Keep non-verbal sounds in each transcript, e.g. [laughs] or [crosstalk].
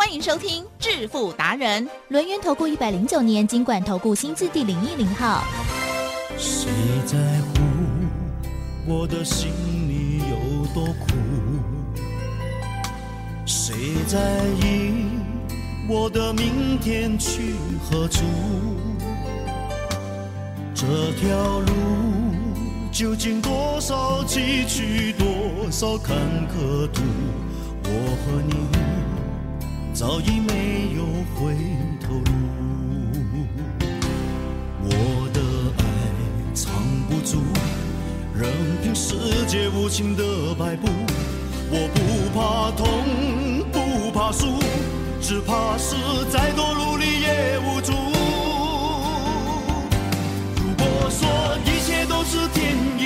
欢迎收听致富达人，轮源投顾一百零九年经管投顾新字第零一零号。谁在乎我的心里有多苦？谁在意我的明天去何处？这条路究竟多少崎岖，多少坎坷途？我和你早已没有回头路。我的爱藏不住，任凭世界无情的摆布。我不怕痛，不怕输，只怕是再多努力也无助。如果说一切都是天意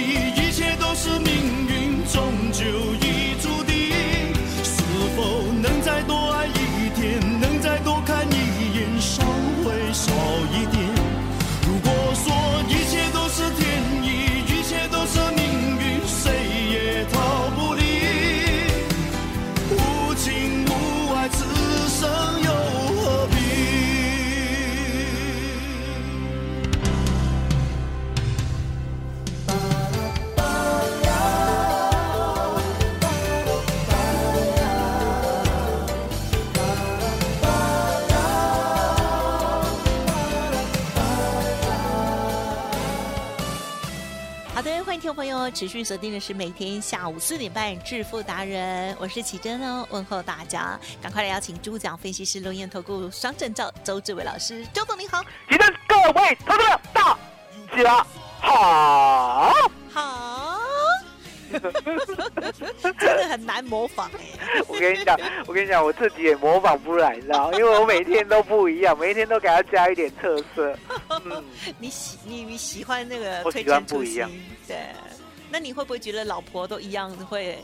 持续锁定的是每天下午四点半致富达人，我是启珍哦，问候大家，赶快来邀请主讲分析师龙岩投顾双证照周志伟老师，周总你好，提升各位投资者大家好。好，真的很难模仿哎，我跟你讲，我跟你讲，我自己也模仿不来，你知道吗？因为我每天都不一样，每一天都给他加一点特色。嗯，你喜你你喜欢那个推我喜欢不一样新，对，那你会不会觉得老婆都一样会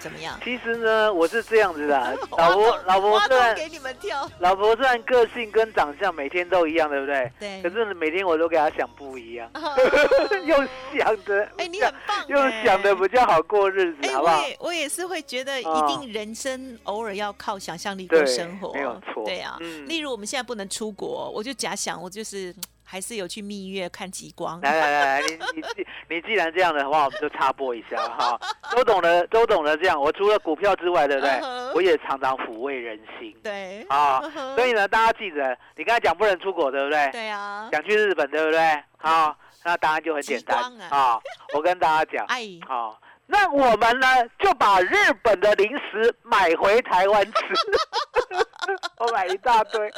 怎么样？其实呢，我是这样子的，[laughs] 老婆老婆挖虽然给你们跳，老婆虽然个性跟长相每天都一样，对不对？对可是每天我都给她想不一样，[laughs] 又想的，哎，你很棒，又想的比较好过日子，哎，好不好？我也我也是会觉得，一哦定人生偶尔要靠想象力过生活，没有错对啊，嗯例如我们现在不能出国，我就假想我就是嗯还是有去蜜月看极光。来来来来，你你既你既然这样的话，我们就插播一下哈。周董的周董的这样，我除了股票之外，对不对？我也常常抚慰人心对，啊 [laughs] 所以呢，大家记得，你刚才讲不能出国，对不对？对啊，想去日本，对不对？[laughs] 好，那答案就很简单啊啊。我跟大家讲，哎，好，那我们呢就把日本的零食买回台湾吃，[laughs] 我买一大堆，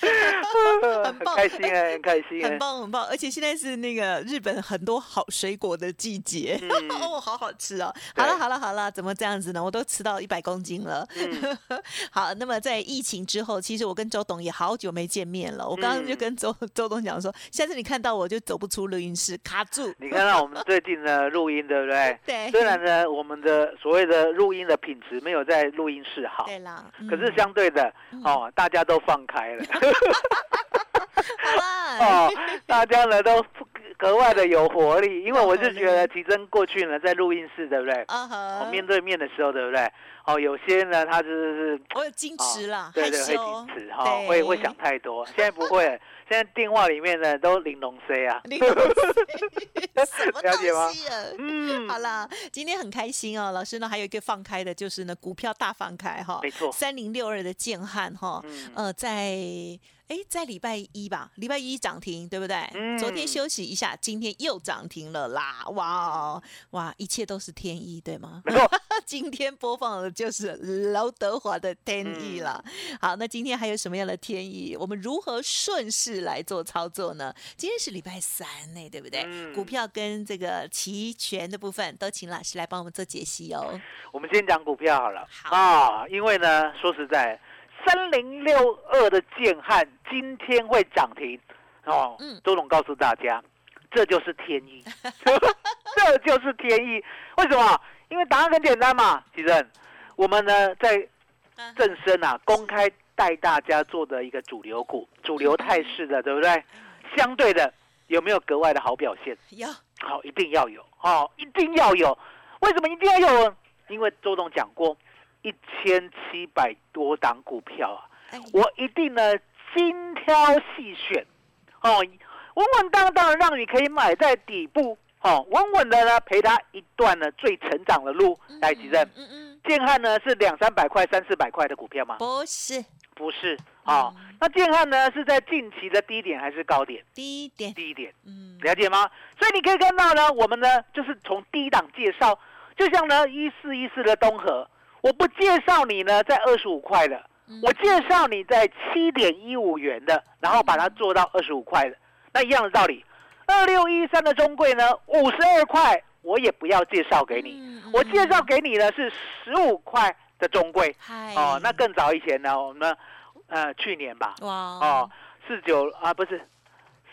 [laughs] 很棒开心哎，很开心哎很。棒很棒，而且现在是那个日本很多好水果的季节，嗯 [laughs] 哦，好好吃哦。好了好了好了，怎么这样子呢？我都吃到一百公斤了。嗯 [laughs] 好，那么在疫情之后，其实我跟周董也好久没见面了。我刚刚就嗯跟周、周董讲说，下次你看到我就走不出录音室，卡住。你看到我们最近的录音，对不对？对虽然呢，我们的所谓的录音的品质没有在录音室好，对啦，可是嗯相对的哦，大家都放开了 [laughs] 哦，大家呢都格外的有活力，因为我是觉得提升过去呢，在录音室，对不对？啊哦，哈，面对面的时候，对不对？哦，有些呢，他就是我有矜持啦，害对对，会矜持哈，对会会想太多。现在不会，现在电话里面呢都玲珑 C 啊，你懂什么了解吗？嗯，好啦，今天很开心哦，老师呢还有一个放开的，就是呢股票大放开哈，没错。三零六二的建汉哈，嗯。呃，在哎在礼拜一吧，礼拜一涨停，对不对？嗯昨天休息一下，今天又涨停了啦！哇哦哇，一切都是天意，对吗？[laughs] 今天播放的就是刘德华的天意啦。嗯好，那今天还有什么样的天意？我们如何顺势来做操作呢？今天是礼拜三呢，对不对？嗯股票跟这个期权的部分都请老师来帮我们做解析哦。我们先讲股票好了好啊，因为呢，说实在，三零六二的建汉今天会涨停哦，嗯周董告诉大家，这就是天意，[laughs] [laughs] 这就是天意。为什么？因为答案很简单嘛，其正，我们呢在嗯正身啊公开带大家做的一个主流股、主流态势的，对不对？相对的有没有格外的好表现？有好，一定要有，哦，一定要有。为什么一定要有？因为周董讲过，一千七百多档股票啊，哎我一定呢精挑细选，哦，稳稳当当的让你可以买在底部，哦，稳稳的呢陪他一段呢最成长的路。来，吉正，嗯嗯，建汉呢是两三百块、三四百块的股票吗？不是不是，啊、嗯那建汉呢是在近期的低点还是高点？低一点，低点。嗯，了解吗？所以你可以看到呢，我们呢就是从低档介绍，就像呢一四一四的东河，我不介绍你呢在二十五块的，嗯。我介绍你在七点一五元的，然后把它做到二十五块的，那一样的道理。二六一三的中贵呢，五十二块，我也不要介绍给你，嗯我介绍给你的是十五块的中贵。嗨。哦。那更早以前呢，我们呢呃去年吧，哇。哦四九啊不是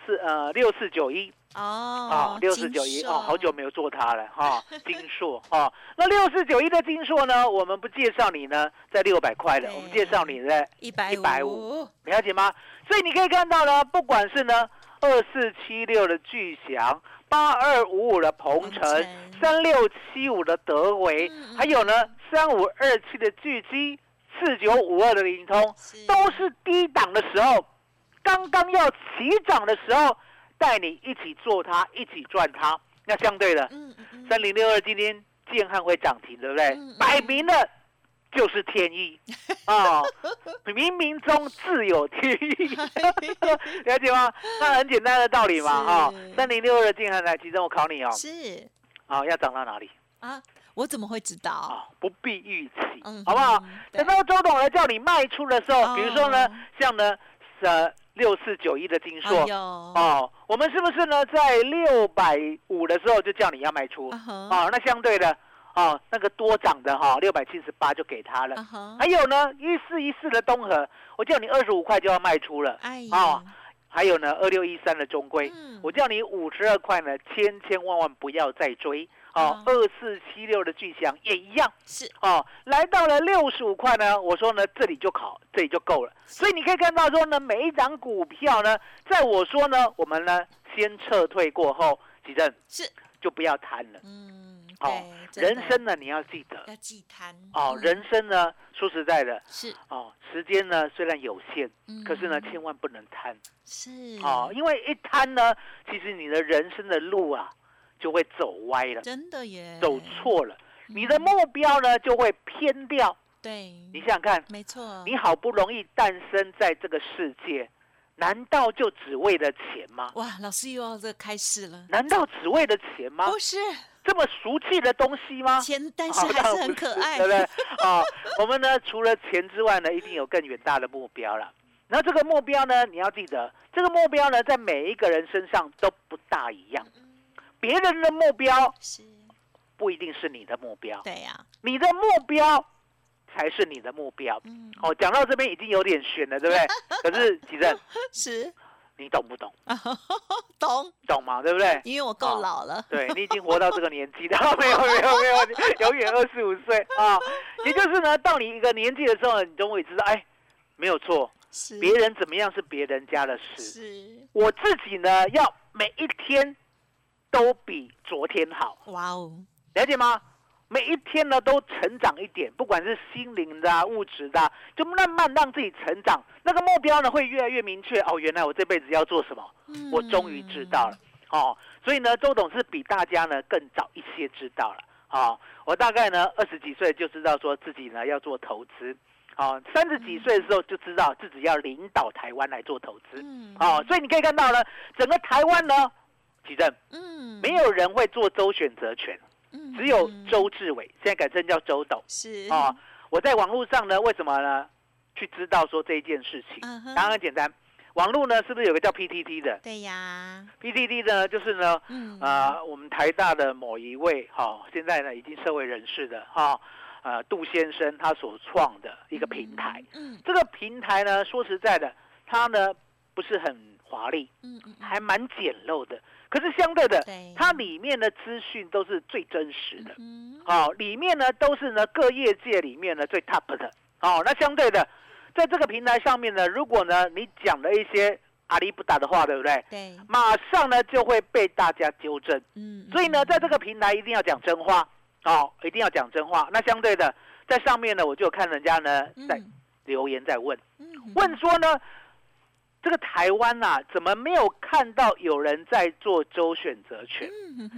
四呃六四九一。啊哦，六四九一哦，好久硕没有做它了哈，[laughs] 金硕哦，那六四九一的金硕呢，我们不介绍你呢，在六百块的，我们介绍你在一百一百五，了解吗？所以你可以看到呢，不管是呢二四七六的巨祥，八二五五的鹏程，三六七五的德维还有呢三五二七的巨基，四九五二的灵通，是。都是低档的时候，刚刚要起涨的时候，带你一起做它，一起赚它。那相对的，三零六二今天建汉会涨停，对不对？摆明了就是天意啊，[laughs] 冥冥中自有天意，[laughs] 了解吗？那很简单的道理嘛，啊是，三零六二的建汉来，其中我考你哦，是啊，要涨到哪里啊，我怎么会知道？啊？不必预期嗯，好不好？等到周董来叫你卖出的时候，比如说呢哦，像呢，呃，六四九一的金硕。哎，哦，我们是不是呢，在六百五的时候就叫你要卖出？哦，那相对的，哦，那个多涨的哈，六百七十八就给他了。还有呢，一四一四的东河，我叫你二十五块就要卖出了。哎哦，还有呢，二六一三的中规，嗯。我叫你五十二块呢，千千万万不要再追。哦嗯，二四七六的巨响也一样。是。哦，来到了六十五块呢，我说呢，这里就考，这里就够了。所以你可以看到说呢，每一张股票呢，在我说呢，我们呢先撤退过后，几阵是，就不要贪了。嗯，哦人生呢，你要记得。要忌贪。哦，嗯。人生呢，说实在的是，哦，时间呢虽然有限，可是呢，嗯千万不能贪。是。哦，因为一贪呢，其实你的人生的路啊就会走歪了，真的耶，走错了，你的嗯目标呢就会偏掉。对，你想想看，没错，你好不容易诞生在这个世界，难道就只为了钱吗？哇，老师又要这开始了，难道只为了钱吗？不是这么俗气的东西吗？钱，但是哦还是很可爱，[laughs] 对不对？啊，我们呢除了钱之外呢，一定有更远大的目标了。然后这个目标呢，你要记得，这个目标呢，在每一个人身上都不大一样。嗯别人的目标是，不一定是你的目标，对呀，你的目标才是你的目标。嗯，哦，讲到这边已经有点悬了，对不对？[laughs] 可是吉正，是，你懂不懂？[laughs] 懂，懂吗？对不对？因为我够老了，对你已经活到这个年纪 [laughs] 了，没有没有没有，永远二十五岁啊！也就是呢，到你一个年纪的时候，你终会知道，哎，没有错，别人怎么样是别人家的事，是，我自己呢要每一天都比昨天好，哇哦，了解吗？每一天呢都成长一点，不管是心灵的、啊、物质的啊、就慢慢让自己成长。那个目标呢会越来越明确。哦，原来我这辈子要做什么，我终于知道了。哦，所以呢，周董是比大家呢更早一些知道了。哦，我大概呢二十几岁就知道说自己呢要做投资。哦，三十几岁的时候就知道自己要领导台湾来做投资。嗯，哦，所以你可以看到呢，整个台湾呢，其正嗯，没有人会做周选择权。嗯，只有嗯周志伟，现在改称叫周董是啊。我在网络上呢，为什么呢？去知道说这一件事情，嗯哼当然很简单。网络呢，是不是有个叫 PTT 的对呀，？PTT 呢，就是呢，嗯呃，我们台大的某一位哈、现在呢已经社会人士的哈、呃，杜先生他所创的一个平台。嗯，这个平台呢，说实在的，它呢不是很华丽，嗯，还蛮简陋的。可是相对的对，它里面的资讯都是最真实的。嗯，哦，里面呢都是呢各业界里面呢最 top 的。哦，那相对的，在这个平台上面呢，如果呢你讲了一些阿里不打的话，对不对？对，马上呢就会被大家纠正。嗯，所以呢，在这个平台一定要讲真话哦，一定要讲真话。那相对的，在上面呢，我就看人家呢在嗯留言在问，嗯问说呢，这个台湾呐、怎么没有看到有人在做周选择权？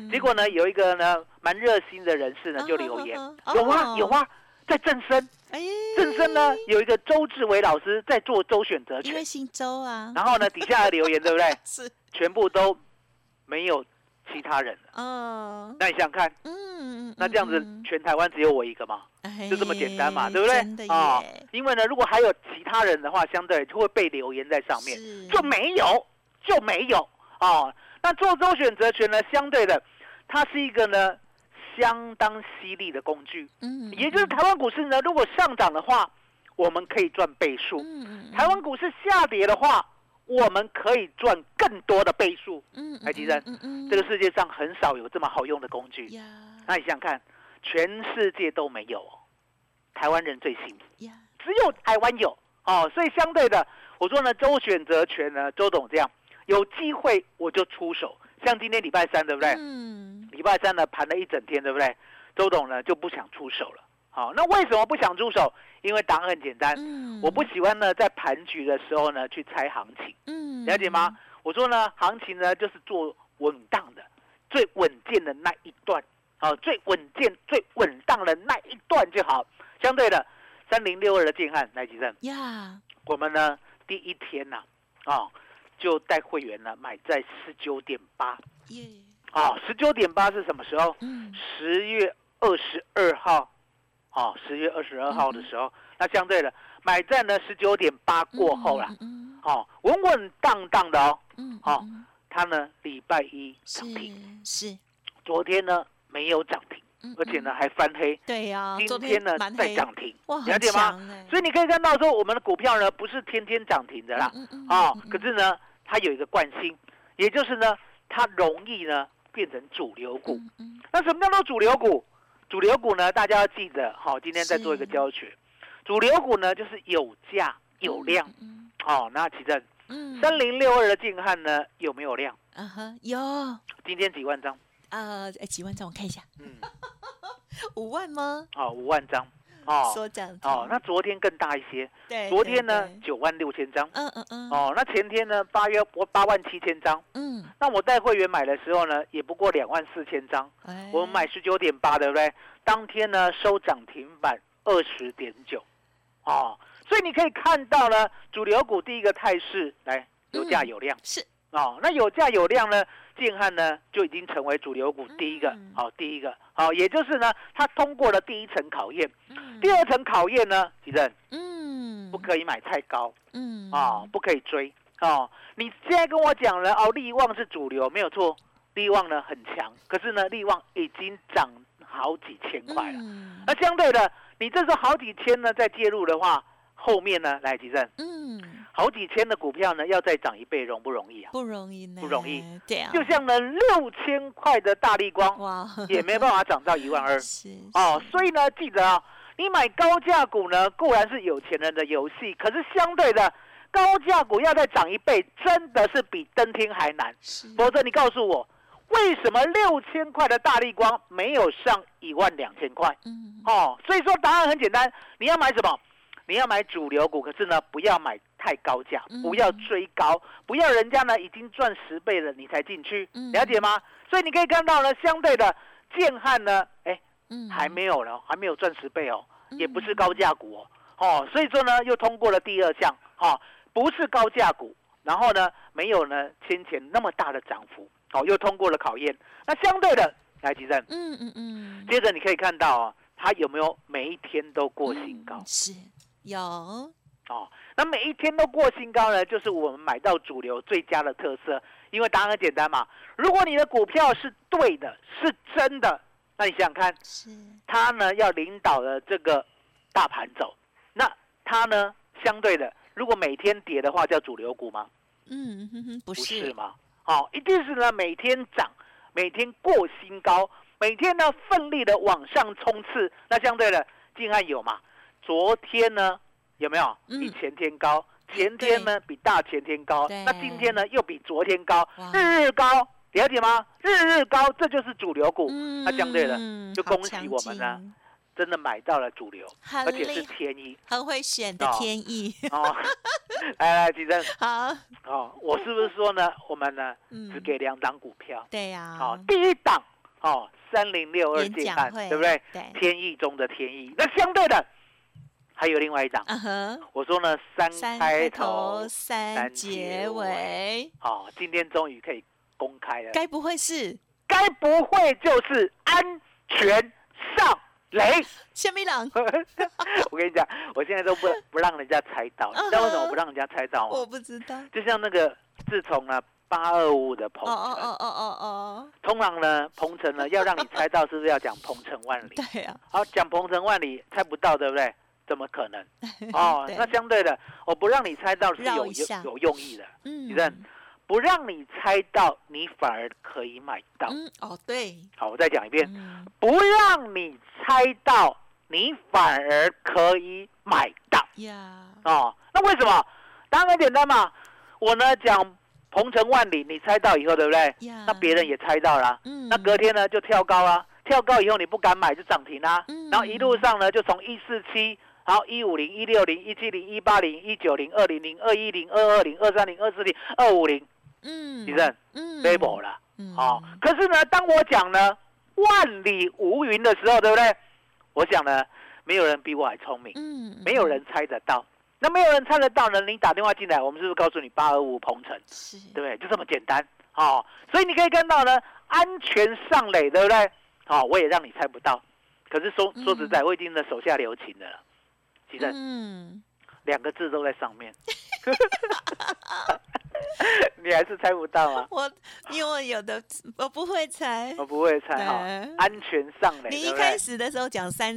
结果呢，有一个呢蛮热心的人士呢就留言，哦有啊有，啊，在正生哎，正生呢有一个周志伟老师在做周选择权。因为，姓周啊，然后呢底下的留言对不对？[laughs] 是，全部都没有其他人了。哦，那你想想看，嗯，那这样子嗯，全台湾只有我一个吗？嗯就这么简单嘛，哎对不对？啊，因为呢，如果还有其他人的话，相对就会被留言在上面，就没有，就没有哦。那做周选择权呢，相对的，它是一个呢相当犀利的工具，嗯，也就是台湾股市呢，如果上涨的话，我们可以赚倍数；嗯，台湾股市下跌的话，我们可以赚更多的倍数。嗯，台积电嗯嗯，这个世界上很少有这么好用的工具。那你想想看，全世界都没有哦，台湾人最幸福。呀，只有台湾有哦，所以相对的，我说呢，周选择权呢，周董这样有机会我就出手，像今天礼拜三对不对？嗯，礼拜三呢盘了一整天对不对？周董呢就不想出手了。好、那为什么不想出手？因为答案很简单，嗯，我不喜欢呢在盘局的时候呢去猜行情，嗯，了解吗？我说呢，行情呢就是做稳当的、最稳健的那一段，哦，最稳健、最稳当的那一段就好。相对的，三零六二的建汉来吉正，呀，我们呢第一天呐、啊，就带会员呢买在十九点八，耶，啊，十九点八是什么时候？嗯，十月二十二号，啊，十月二十二号的时候，那相对的买在呢十九点八过后啦，嗯，哦，稳稳当当的哦，嗯，好嗯，它呢礼拜一涨停，是是，昨天呢没有涨停，嗯而且呢，还翻黑，对呀，今昨天呢蛮黑再涨停，哇，了解吗？吗所以你可以看到说，我们的股票呢不是天天涨停的啦，哦，可是呢它有一个惯性，也就是呢它容易呢变成主流股。嗯嗯那什么叫做主流股？主流股呢，大家要记得，好、今天再做一个教学。主流股呢，就是有价有量。嗯好、那奇正嗯，三零六二的静汉呢，有没有量？啊哈，有今天几万张？呃，哎几万张，我看一下，嗯，[laughs] 五万吗？哦，五万张。哦，说涨停哦，那昨天更大一些，对，昨天呢九万六千张。嗯嗯嗯，哦，那前天呢八月我八万七千张。嗯，那我带会员买的时候呢，也不过两万四千张。哎。我们买十九点八，对不对？当天呢收涨停板二十点九，哦，所以你可以看到呢，主流股第一个态势来有价有量、是。哦，那有价有量呢，建汉呢就已经成为主流股第一个，嗯好、第一个，好、也就是呢，它通过了第一层考验，嗯。第二层考验呢，吉正嗯。不可以买太高。嗯。啊、不可以追。哦。你现在跟我讲了哦，利旺是主流，没有错，利旺呢很强，可是呢，利旺已经涨好几千块了。嗯。那相对的，你这时候好几千呢再介入的话，后面呢来吉正。嗯。好几千的股票呢要再涨一倍容不容易啊？不容易呢，不容易，对啊，就像呢六千块的大力光哇，也没办法涨到一万二。[laughs] 是哦，所以呢记得啊，你买高价股呢固然是有钱人的游戏，可是相对的高价股要再涨一倍，真的是比登天还难。是。否则你告诉我，为什么六千块的大力光没有上一万两千块？嗯。哦，所以说答案很简单，你要买什么？你要买主流股，可是呢，不要买太高价嗯，不要追高，不要人家呢已经赚十倍了你才进去嗯，了解吗？所以你可以看到呢，相对的建汉呢，哎，嗯还没有呢，还没有赚十倍哦，嗯也不是高价股哦，哦，所以说呢，又通过了第二项，哦，不是高价股，然后呢，没有呢先前那么大的涨幅，哦，又通过了考验。那相对的，来吉正，嗯嗯嗯接着你可以看到啊，它有没有每一天都过新高嗯？是有哦，那每一天都过新高呢，就是我们买到主流最佳的特色。因为答案很简单嘛，如果你的股票是对的，是真的，那你想想看，是它呢要领导的这个大盘走，那它呢相对的，如果每天跌的话，叫主流股吗？嗯哼哼，不不是是吗？哦，一定是呢每天涨，每天过新高，每天呢奋力的往上冲刺。那相对的，近岸有嘛？昨天呢有没有嗯比前天高？前天呢比大前天高，那今天呢又比昨天高，日日高，了解吗？日日高，这就是主流股。嗯那相对的，就恭喜我们呢真的买到了主流，而且是天意很会选的哦天意。哦。[laughs] 来来，吉正好，哦，我是不是说呢？我们呢嗯只给两档股票。对呀，好，第一档哦，三零六二演建案，讲会对不对？对，天意中的天意。那相对的，还有另外一档，嗯哼，我说呢，三三开头头，三三结结尾，哦，今天终于可以公开了。该不会是该不会就是安全上雷？夏米朗？[laughs] 我跟你讲，我现在都不不让人家猜到，你知道为什么不让人家猜到我？不知道。就像那个，自从呢八二五的鹏哦哦程，哦哦哦哦，通常呢鹏程呢要让你猜到，是不是要讲鹏程万里？对呀，好，讲鹏程万里猜不到，对不对？怎么可能？[laughs] 哦，那相对的，我不让你猜到是有有有用意的，嗯。你认不让你猜到，你反而可以买到。嗯，哦对，好，我再讲一遍，嗯。不让你猜到，你反而可以买到。呀，哦，那为什么？当然很简单嘛，我呢讲鹏程万里，你猜到以后，对不对？呀，那别人也猜到了，嗯，那隔天呢就跳高啊，跳高以后你不敢买就涨停啊、嗯。然后一路上呢就从一四七，然后一五零、一六零、一七零、一八零、一九零、二零零、二一零、二二零、二三零、二四零、二五零，嗯，李正嗯 s t a b l e 了。嗯哦，可是呢，当我讲呢万里无云的时候，对不对？我想呢，没有人比我还聪明，嗯，没有人猜得到。那没有人猜得到呢，你打电话进来，我们是不是告诉你八二五鹏程？是，对不对？就这么简单哦。所以你可以看到呢，安全上垒，对不对？好、我也让你猜不到。可是说说实在，我已经呢手下留情的了。嗯，两个字都在上面，[laughs] 你还是猜不到啊？我因为有的我不会猜。我，不会猜哈、对安全上垒，你一？开始的时候讲三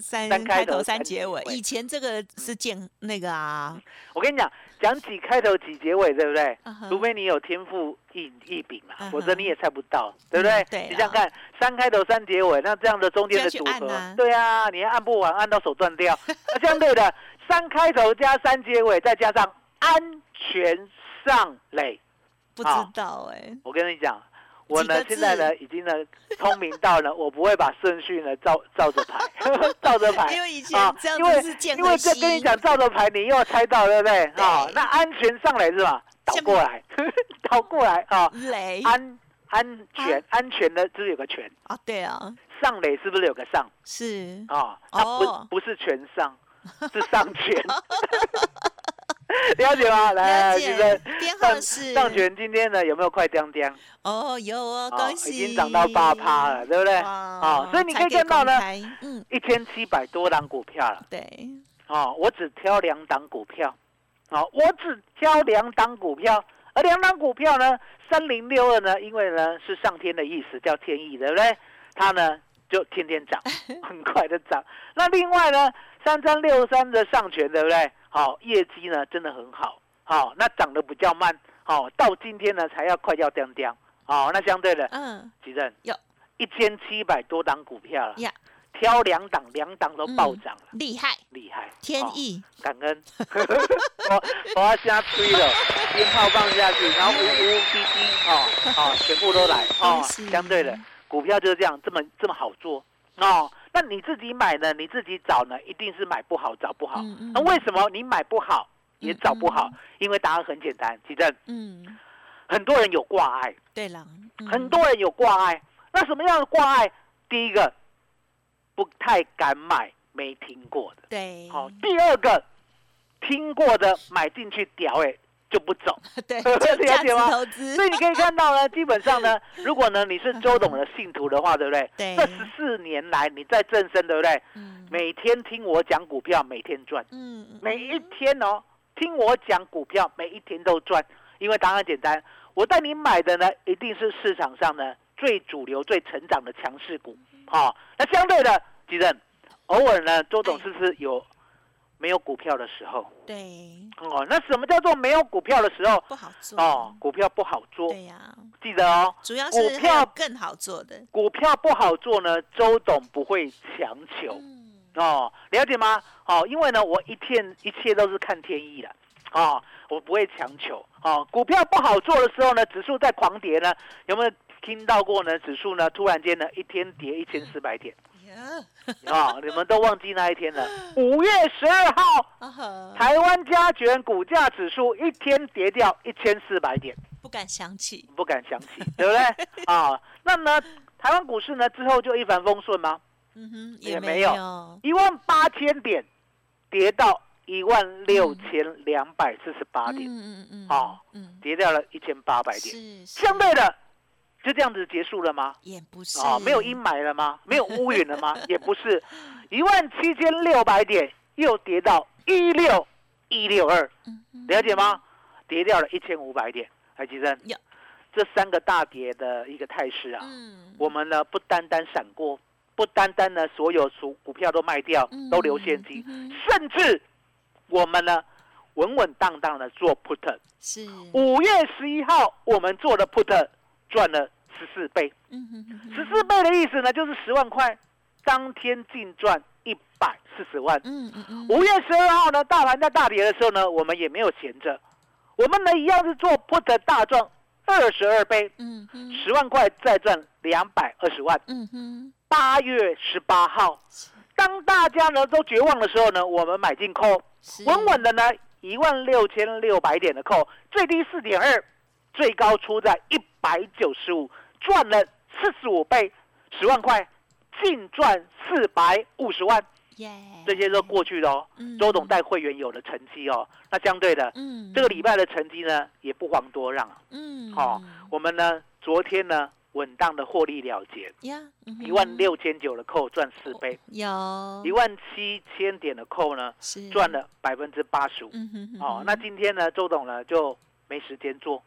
三三开开头头三三结尾，结尾。以前这个是见那个啊，我跟你讲，讲几开头几结尾，对不对？除非你有天赋异异禀啦，嗯哼否则你也猜不到，对不对？你想想看，三开头三结尾，那这样的中间的就组合，对啊，你按不完，按到手断掉。那相对的，三开头加三结尾，再加上安全上垒，不知好道哎，我跟你讲。我呢，现在呢，已经呢，聪明到呢，[laughs] 我不会把顺序呢照照着排，照着排。[laughs] [laughs] 因为以前啊这样子是见因为这跟你讲照着排，你又要猜到，对不对？啊、对那安全上来是吧？倒过来，倒过来啊！雷安安全安全的，就是有个全，啊，对啊，上垒是不是有个上是啊？它不、哦不是全上，是上全。[laughs] 了解吗？来，了解先生，编号上是上权今天呢有没有快当当？哦，有哦，啊恭喜，已经涨到八趴了，对不对？啊，所以你可以看到呢，一千七百多档股票了。对，哦，我只挑两档股票，哦，我只挑两档股票，而两档股票呢，三零六二呢，因为呢是上天的意思，叫天意，对不对？它呢就天天涨，[laughs] 很快的涨。那另外呢，三三六三的上权，对不对？好、业绩呢真的很好，好、那涨得比较慢，好、到今天呢才要快要掉掉，好、那相对的，嗯，吉正有。一千七百多档股票了，呀，挑两档，两档都暴涨了，厉害，厉害，哦天意，感恩，[laughs] 我我要瞎吹了，鞭炮放下去，然后呜呜滴滴，哦哦，全部都来。哦相对的，股票就是这样，这么这么好做。哦。那你自己买呢？你自己找呢？一定是买不好，找不好。嗯嗯那为什么你买不好也找不好嗯？因为答案很简单，其正嗯，很多人有挂碍，对了，嗯很多人有挂碍。那什么样的挂碍？第一个，不太敢买没听过的。对，好、第二个听过的买进去屌哎就不走，[laughs] 对，[laughs] 了解吗，所以你可以 [laughs] 看到呢，基本上呢，如果呢你是周董的信徒的话，对不对？对这十四年来你在正身，对不对？嗯每天听我讲股票，每天赚，嗯，嗯每一天哦，听我讲股票，每一天都赚。因为答案简单，我带你买的呢，一定是市场上呢最主流、最成长的强势股。好、那相对的，吉正，偶尔呢，周董哎是不是有没有股票的时候。对，哦，那什么叫做没有股票的时候？不好做哦，，股票不好做，对呀，记得哦。主要是股票更好做的，股票不好做呢，周董不会强求嗯，哦，了解吗？哦，因为呢，我一天一切都是看天意的，哦，我不会强求。哦，股票不好做的时候呢，指数在狂跌呢，有没有听到过呢？指数呢突然间呢一天跌一千四百点呀，啊、你们都忘记那一天了。[laughs] 五月十二号，台湾加权股价指数一天跌掉一千四百点。不敢想起，不敢想起，对不对？[laughs] 啊，那么台湾股市呢之后就一帆风顺吗？嗯哼，也没没有有，一万八千点跌到一万六千两百四十八点，嗯嗯嗯，哦嗯，跌掉了一千八百点。是相对的，就这样子结束了吗？也不是啊，没有阴霾了吗？没有乌云了吗？[laughs] 也不是，一万七千六百点又跌到一六一六二，了解吗？跌掉了一千五百点。海基生有，这三个大跌的一个态势啊，嗯，我们呢不单单闪过，不单单呢所有股股票都卖掉嗯，都留现金，嗯甚至我们呢稳稳当当的做 put。是，五月十一号我们做的 put 赚了十四倍，十四倍的意思呢就是十万块，当天净赚一百四十万。嗯嗯嗯，五月十二号呢，大盘在大跌的时候呢，我们也没有闲着，我们呢一样是做 put 大赚二十二倍，十万块再赚两百二十万。嗯哼，八月十八号，当大家呢都绝望的时候呢，我们买进扣，是。稳稳的呢一万六千六百点的扣，最低四点二，最高出在一百九十五，赚了四十五倍，十万块，净赚四百五十万，耶，这些都过去了哦。嗯周董带会员有的成绩哦，那相对的，嗯这个礼拜的成绩呢也不遑多让啊。嗯好、我们呢昨天呢稳当的获利了结，呀，嗯一万六千九的扣赚四倍，有一万七千点的扣呢是赚了百分之八十五。嗯哼哼哦，那今天呢周董呢就没时间做，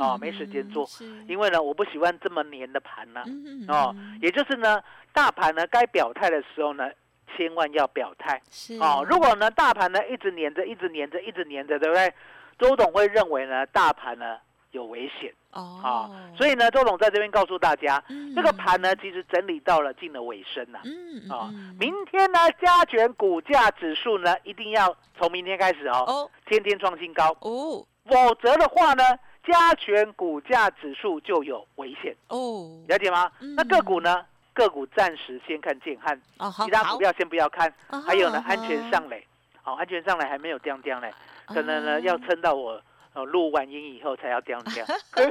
哦没时间做。因为呢我不喜欢这么黏的盘呢、哦，也就是呢大盘呢该表态的时候呢。千万要表态。是哦！如果呢，大盘呢一直黏着，一直黏着，一直黏着，对不对？周董会认为呢，大盘呢有危险。啊、哦，所以呢，周董在这边告诉大家，嗯。这个盘呢其实整理到了近了尾声呐、嗯啊、嗯。明天呢，加权股价指数呢一定要从明天开始哦，哦。天天创新高，哦否则的话呢，加权股价指数就有危险，哦了解吗？嗯那个股呢？个股暂时先看建汉，其他股票先不要看。啊还有呢，安全上垒，好、安全上垒还没有掉掉嘞，可能呢啊要撑到我呃录完音以后才要掉掉。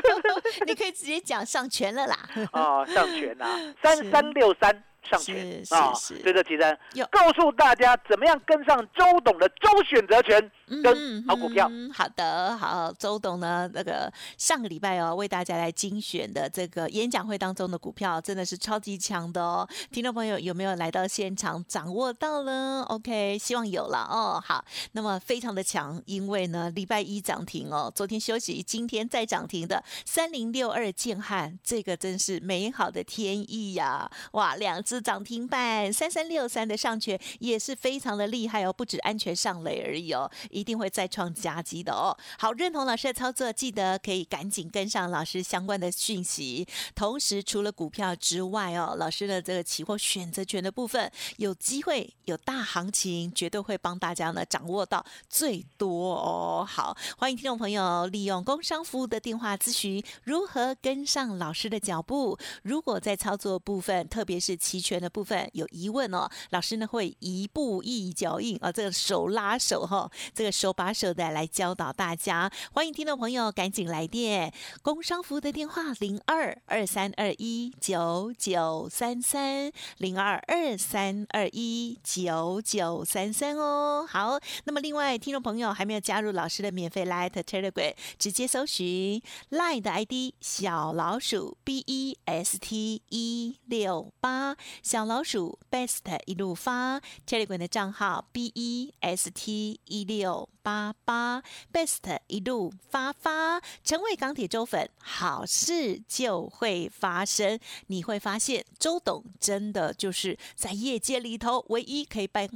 [laughs] 你可以直接讲上全了啦。哦，上全啦，[laughs] 三三六三上权是啊这个其实有告诉大家怎么样跟上周董的周选择权跟嗯好股票。嗯好的，好，周董呢，那个上个礼拜哦，为大家来精选的这个演讲会当中的股票，真的是超级强的哦。听众朋友有没有来到现场掌握到呢？OK，希望有了哦。好，那么非常的强，因为呢，礼拜一涨停哦，昨天休息，今天再涨停的三零六二建汉，这个真是美好的天意呀、哇，两只涨停板，三三六三的上权也是非常的厉害哦，不止安全上垒而已哦，一定会再创佳绩的哦。好，认同老师的操作，记得可以赶紧跟上老师相关的讯息。同时，除了股票之外哦，老师的这个期货选择权的部分，有机会有大行情，绝对会帮大家呢掌握到最多哦。好，欢迎听众朋友利用工商服务的电话咨询如何跟上老师的脚步。如果在操作部分，特别是期权的部分有疑问哦，老师呢会一步一脚印啊，这个手拉手哈、这个手把手的来教导大家。欢迎听众朋友赶紧来电，工商服务的电话零二二三二一九九三三零二二三二一九九三三哦。好，那么另外听众朋友还没有加入老师的免费 Light Telegram，直接搜寻 Line 的 ID 小老鼠 B E S T 一六八，小老鼠 Best 一路发 Telegram 的账号 B E S T 一六八八 Best 一路发发，成为钢铁周粉，好事就会发生。你会发现，周董真的就是在业界里头唯一可以帮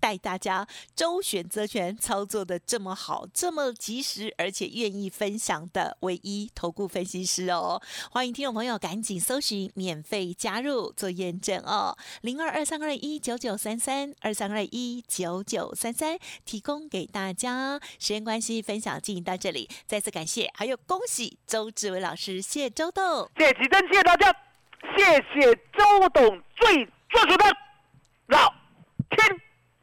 带大家周选择权操作的这么好，这么及时，而且愿意分享的唯一投顾分析师哦。欢迎听众朋友赶紧搜寻免费加入做验证哦，零二二三二一九九三三二三二一九九三三，提供给大家。时间关系，分享进行到这里，再次感谢，还有恭喜周志伟老师，谢周董，谢谢奇珍，谢谢大家，谢谢周董最专属的老天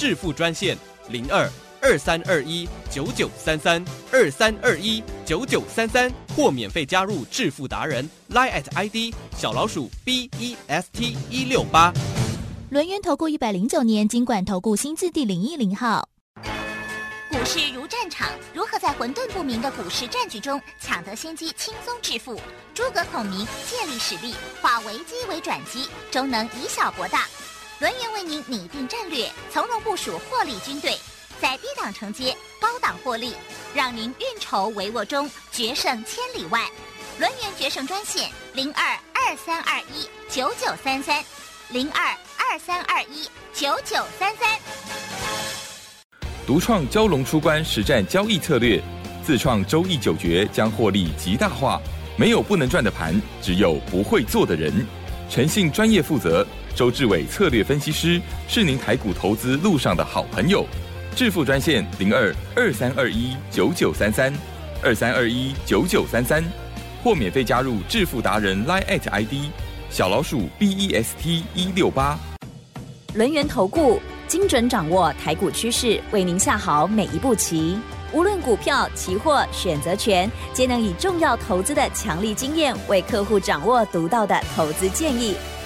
致富专线零二二三二一九九三三二三二一九九三三，或免费加入致富达人 Line at ID 小老鼠 B E S T 一六八。轮源投顾一百零九年金管投顾新字第零一零号。股市如战场，如何在混沌不明的股市战局中抢得先机，轻松致富？诸葛孔明借力使力，化危机为转机，终能以小博大。轮源为您拟定战略，从容部署获利军队，在低档承接，高档获利，让您运筹帷幄中决胜千里外。轮源决胜专线零二二三二一九九三三零二。二三二一九九三三，独创蛟龙出关实战交易策略，自创周易九诀将获利极大化。没有不能赚的盘，只有不会做的人。诚信、专业、负责，周志伟策略分析师是您台股投资路上的好朋友。致富专线零二二三二一九九三三二三二一九九三三，或免费加入致富达人 Line at ID 小老鼠 B E S T 一六八。轮源投顾精准掌握台股趋势，为您下好每一步棋。无论股票、期货、选择权，皆能以重要投资的强力经验，为客户掌握独到的投资建议。